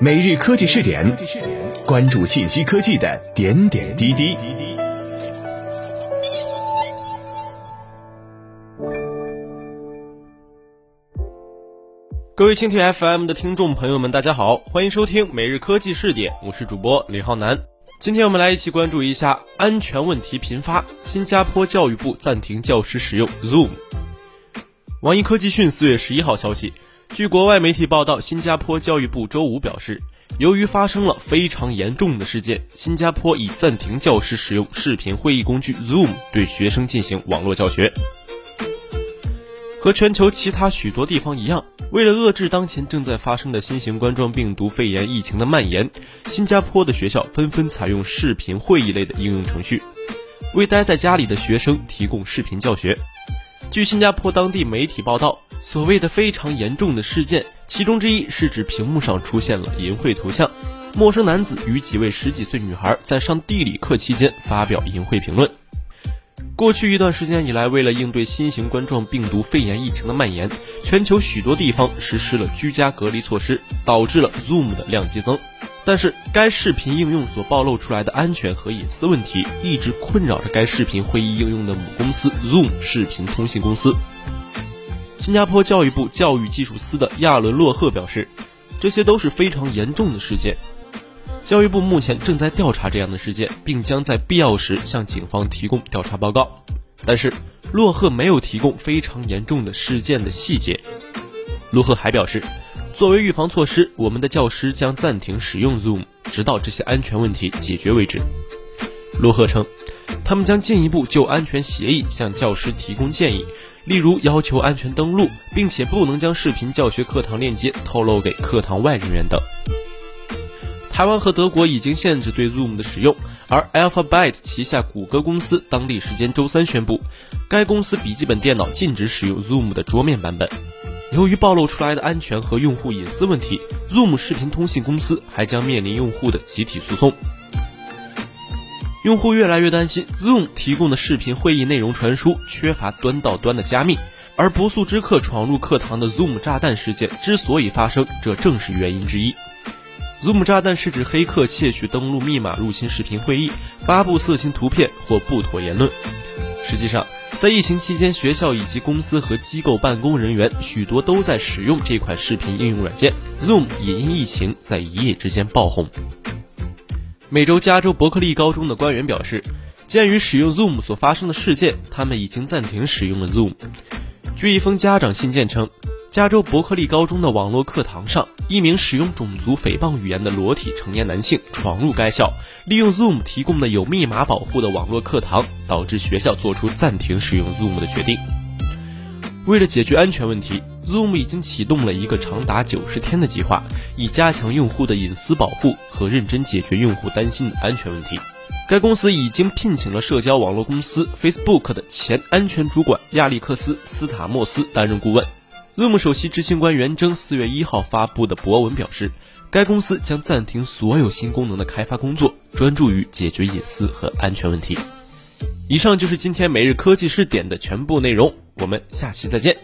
每日科技试点，关注信息科技的点点滴滴。各位蜻蜓 FM 的听众朋友们，大家好，欢迎收听每日科技试点，我是主播李浩南。今天我们来一起关注一下安全问题频发，新加坡教育部暂停教师使用 Zoom。网易科技讯四月十一号消息。据国外媒体报道，新加坡教育部周五表示，由于发生了非常严重的事件，新加坡已暂停教师使用视频会议工具 Zoom 对学生进行网络教学。和全球其他许多地方一样，为了遏制当前正在发生的新型冠状病毒肺炎疫情的蔓延，新加坡的学校纷纷采用视频会议类的应用程序，为待在家里的学生提供视频教学。据新加坡当地媒体报道。所谓的非常严重的事件，其中之一是指屏幕上出现了淫秽图像，陌生男子与几位十几岁女孩在上地理课期间发表淫秽评论。过去一段时间以来，为了应对新型冠状病毒肺炎疫情的蔓延，全球许多地方实施了居家隔离措施，导致了 Zoom 的量激增。但是，该视频应用所暴露出来的安全和隐私问题，一直困扰着该视频会议应用的母公司 Zoom 视频通信公司。新加坡教育部教育技术司的亚伦洛赫表示，这些都是非常严重的事件。教育部目前正在调查这样的事件，并将在必要时向警方提供调查报告。但是，洛赫没有提供非常严重的事件的细节。洛赫还表示，作为预防措施，我们的教师将暂停使用 Zoom，直到这些安全问题解决为止。洛赫称，他们将进一步就安全协议向教师提供建议。例如要求安全登录，并且不能将视频教学课堂链接透露给课堂外人员等。台湾和德国已经限制对 Zoom 的使用，而 Alphabet 旗下谷歌公司当地时间周三宣布，该公司笔记本电脑禁止使用 Zoom 的桌面版本。由于暴露出来的安全和用户隐私问题，Zoom 视频通信公司还将面临用户的集体诉讼。用户越来越担心，Zoom 提供的视频会议内容传输缺乏端到端的加密，而不速之客闯入课堂的 Zoom 炸弹事件之所以发生，这正是原因之一。Zoom 炸弹是指黑客窃取登录密码入侵视频会议，发布色情图片或不妥言论。实际上，在疫情期间，学校以及公司和机构办公人员许多都在使用这款视频应用软件，Zoom 也因疫情在一夜之间爆红。美洲加州伯克利高中的官员表示，鉴于使用 Zoom 所发生的事件，他们已经暂停使用了 Zoom。据一封家长信件称，加州伯克利高中的网络课堂上，一名使用种族诽谤语言的裸体成年男性闯入该校，利用 Zoom 提供的有密码保护的网络课堂，导致学校做出暂停使用 Zoom 的决定。为了解决安全问题。Zoom 已经启动了一个长达九十天的计划，以加强用户的隐私保护和认真解决用户担心的安全问题。该公司已经聘请了社交网络公司 Facebook 的前安全主管亚历克斯·斯塔莫斯担任顾问。Zoom 首席执行官袁征四月一号发布的博文表示，该公司将暂停所有新功能的开发工作，专注于解决隐私和安全问题。以上就是今天每日科技视点的全部内容，我们下期再见。